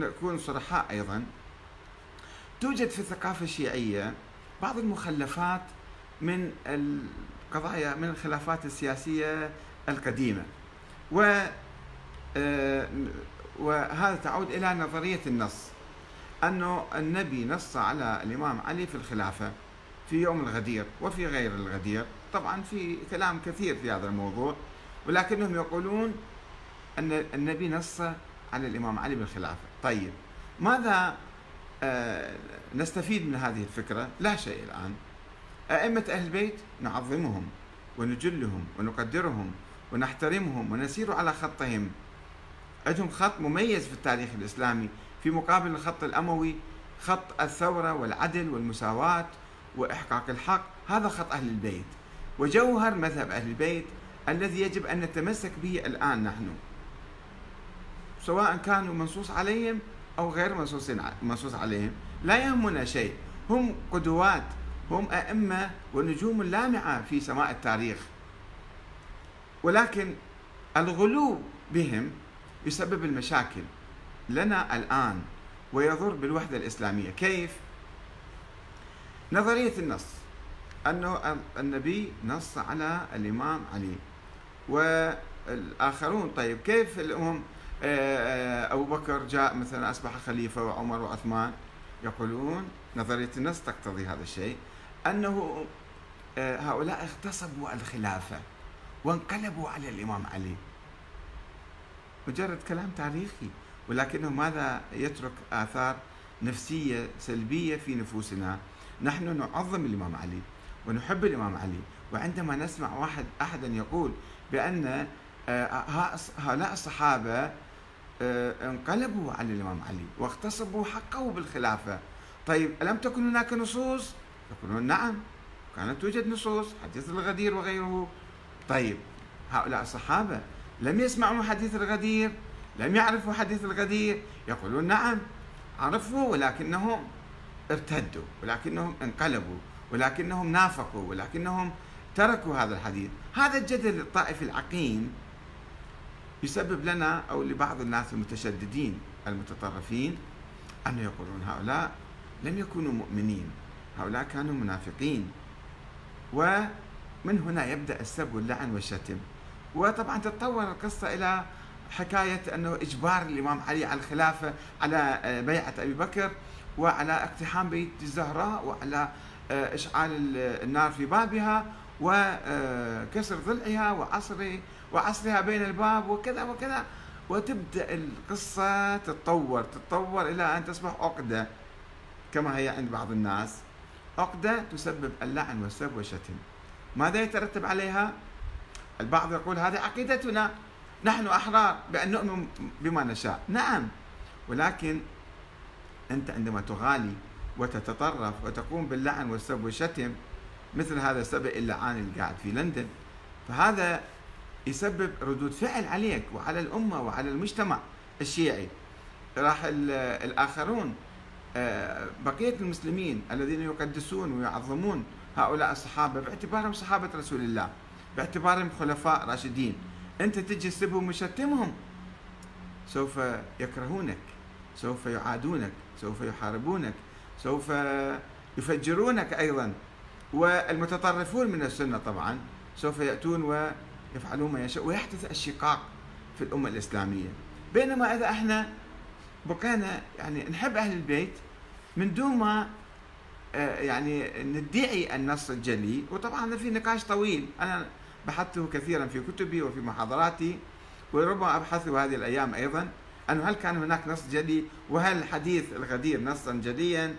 نكون صرحاء أيضا. توجد في الثقافة الشيعية بعض المخلفات من القضايا من الخلافات السياسية القديمة. و آه، وهذا تعود إلى نظرية النص أنه النبي نص على الإمام علي في الخلافة في يوم الغدير وفي غير الغدير. طبعا في كلام كثير في هذا الموضوع ولكنهم يقولون أن النبي نص على الإمام علي بالخلافة. طيب ماذا آه، نستفيد من هذه الفكرة؟ لا شيء الآن. أئمة أهل البيت نعظمهم ونجلهم ونقدرهم ونحترمهم ونسير على خطهم. عندهم خط مميز في التاريخ الإسلامي في مقابل الخط الأموي خط الثورة والعدل والمساواة وإحقاق الحق. هذا خط أهل البيت. وجوهر مذهب أهل البيت الذي يجب أن نتمسك به الآن نحن. سواء كانوا منصوص عليهم أو غير منصوص منصوص عليهم لا يهمنا شيء. هم قدوات هم أئمة ونجوم لامعة في سماء التاريخ. ولكن الغلو بهم يسبب المشاكل لنا الآن ويضر بالوحدة الإسلامية. كيف؟ نظرية النص. أنه النبي نص على الإمام علي. والآخرون طيب كيف الأمم أبو بكر جاء مثلا أصبح خليفة وعمر وعثمان يقولون نظرية النص تقتضي هذا الشيء أنه آه، هؤلاء اغتصبوا الخلافة وانقلبوا على الإمام علي. مجرد كلام تاريخي ولكنه ماذا يترك آثار نفسية سلبية في نفوسنا؟ نحن نعظم الإمام علي ونحب الإمام علي وعندما نسمع واحد أحدا يقول بأن هؤلاء الصحابة انقلبوا على الإمام علي واغتصبوا حقه بالخلافة. طيب ألم تكن هناك نصوص؟ يقولون نعم كانت توجد نصوص حديث الغدير وغيره. طيب هؤلاء الصحابة لم يسمعوا حديث الغدير لم يعرفوا حديث الغدير يقولون نعم عرفوا ولكنهم ارتدوا ولكنهم انقلبوا ولكنهم نافقوا ولكنهم تركوا هذا الحديث. هذا الجدل الطائفي العقيم يسبب لنا أو لبعض الناس المتشددين المتطرفين أن يقولون هؤلاء لم يكونوا مؤمنين هؤلاء كانوا منافقين. ومن هنا يبدأ السب واللعن والشتم. وطبعا تتطور القصة إلى حكاية أنه إجبار الإمام علي على الخلافة على بيعة أبي بكر وعلى اقتحام بيت الزهراء وعلى إشعال النار في بابها وكسر ضلعها وعصر وعصرها بين الباب وكذا وكذا وتبدأ القصة تتطور تتطور إلى أن تصبح عقدة كما هي عند بعض الناس. عقدة تسبب اللعن والسب والشتم ماذا يترتب عليها؟ البعض يقول هذه عقيدتنا نحن أحرار بأن نؤمن بما نشاء. نعم ولكن أنت عندما تغالي وتتطرف وتقوم باللعن والسب والشتم مثل هذا السبب اللعان اللي قاعد في لندن. فهذا يسبب ردود فعل عليك وعلى الأمة وعلى المجتمع الشيعي. راح الآخرون آه، بقية المسلمين الذين يقدسون ويعظمون هؤلاء الصحابة باعتبارهم صحابة رسول الله باعتبارهم خلفاء راشدين. أنت تجي تسبهم وشتمهم سوف يكرهونك سوف يعادونك سوف يحاربونك سوف يفجرونك أيضا. والمتطرفون من السنة طبعا سوف يأتون ويفعلون ما يشاء ويحدث الشقاق في الأمة الإسلامية. بينما إذا إحنا بقينا يعني نحب أهل البيت من دون ما آه، يعني ندعي النص الجلي. وطبعا في نقاش طويل أنا بحثته كثيرا في كتبي وفي محاضراتي وربما أبحثه هذه الأيام أيضا أنه هل كان هناك نص جلي؟ وهل حديث الغدير نصا جليا؟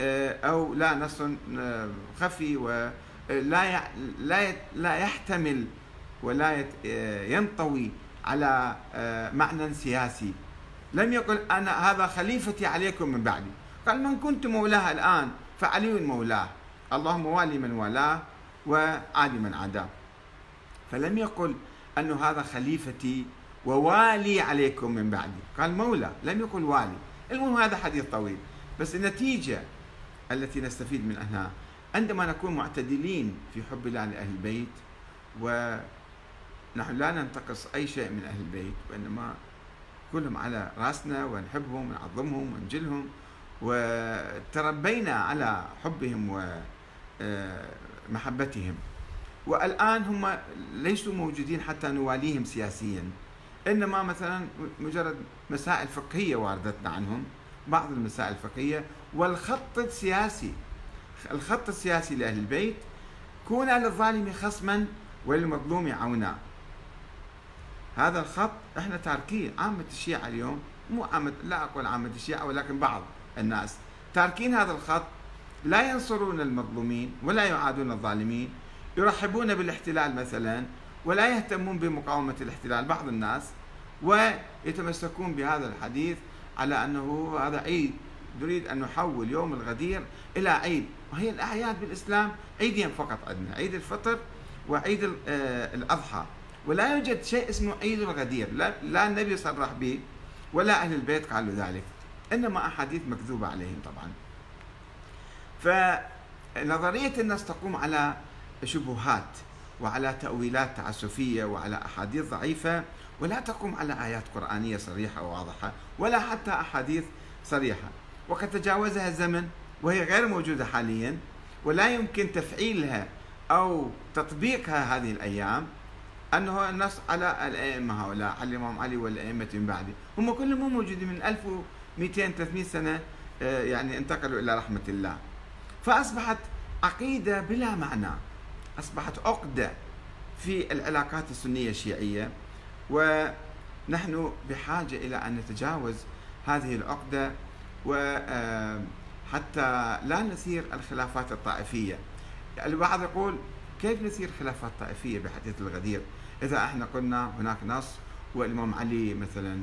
آه، أو لا نص آه، خفي ولا لا لا يحتمل ولا آه، ينطوي على معنى سياسي. لم يقل أنا هذا خليفتي عليكم من بعدي. قال من كنت مولاه الآن فعلي مولاه. اللهم والي من والاه وعادي من عاداه. فلم يقل أن هذا خليفتي ووالي عليكم من بعدي. قال مولى لم يقل والي. المهم هذا حديث طويل. بس النتيجة التي نستفيد منها عندما نكون معتدلين في حب الله لأهل البيت ونحن لا ننتقص أي شيء من أهل البيت وإنما كلهم على رأسنا ونحبهم ونعظمهم ونجلهم. وتربينا على حبهم ومحبتهم والآن هم ليسوا موجودين حتى نواليهم سياسيا. إنما مثلا مجرد مسائل فقهية واردتنا عنهم بعض المسائل الفقهية. والخط السياسي الخط السياسي لأهل البيت كون للظالم خصما وللمظلوم عونا هذا الخط إحنا تاركيه. عامة الشيعة اليوم مو عامة لا أقول عامة الشيعة ولكن بعض الناس تاركين هذا الخط. لا ينصرون المظلومين ولا يعادون الظالمين يرحبون بالاحتلال مثلا ولا يهتمون بمقاومة الاحتلال. بعض الناس ويتمسكون بهذا الحديث على أنه هذا عيد. نريد أن نحول يوم الغدير إلى عيد. وهي الأعياد بالإسلام عيدين فقط عندنا عيد الفطر وعيد آه، الأضحى. ولا يوجد شيء اسمه عيد الغدير. لا, لا النبي صرح به ولا أهل البيت قالوا ذلك. إنما أحاديث مكذوبة عليهم طبعا. فنظرية النص تقوم على شبهات وعلى تأويلات تعسفية وعلى أحاديث ضعيفة ولا تقوم على آيات قرآنية صريحة وواضحة ولا حتى أحاديث صريحة. وقد تجاوزها الزمن وهي غير موجودة حاليا ولا يمكن تفعيلها أو تطبيقها هذه الأيام أنه النص على الأئمة هؤلاء على الإمام علي والأئمة من بعده. هم كلهم مو موجودين من 1200 300 سنة آه، يعني انتقلوا إلى رحمة الله. فأصبحت عقيدة بلا معنى. أصبحت عقدة في العلاقات السنية الشيعية. ونحن بحاجة إلى أن نتجاوز هذه العقدة وحتى آه، لا نثير الخلافات الطائفية. البعض يقول كيف نثير خلافات طائفية بحديث الغدير؟ إذا إحنا قلنا هناك نص والإمام علي مثلا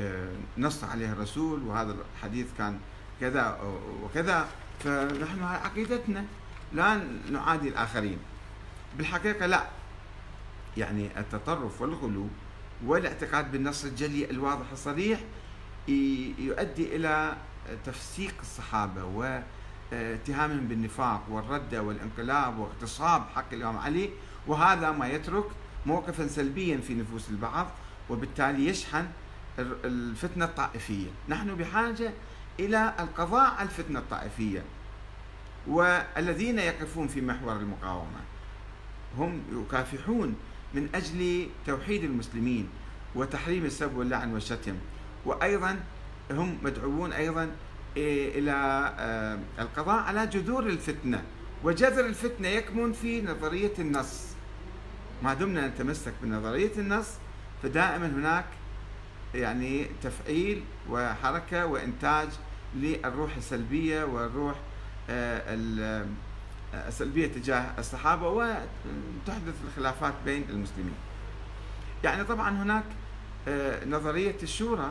آه، نص عليه الرسول وهذا الحديث كان كذا وكذا. فنحن عقيدتنا لا نعادي الآخرين. بالحقيقة لا. يعني التطرف والغلو والاعتقاد بالنص الجلي الواضح الصريح يؤدي إلى تفسيق الصحابة واتهامهم بالنفاق والردة والانقلاب واغتصاب حق الإمام علي وهذا ما يترك موقفا سلبيا في نفوس البعض وبالتالي يشحن الفتنة الطائفية. نحن بحاجة إلى القضاء على الفتنة الطائفية. والذين يقفون في محور المقاومة هم يكافحون من أجل توحيد المسلمين وتحريم السب واللعن والشتم. وأيضا هم مدعوون أيضا إلى آه، القضاء على جذور الفتنة. وجذر الفتنة يكمن في نظرية النص. ما دمنا نتمسك بنظرية النص فدائما هناك يعني تفعيل وحركة وإنتاج للروح السلبية والروح آه، السلبية تجاه الصحابة وتحدث الخلافات بين المسلمين. يعني طبعا هناك آه، نظرية الشورى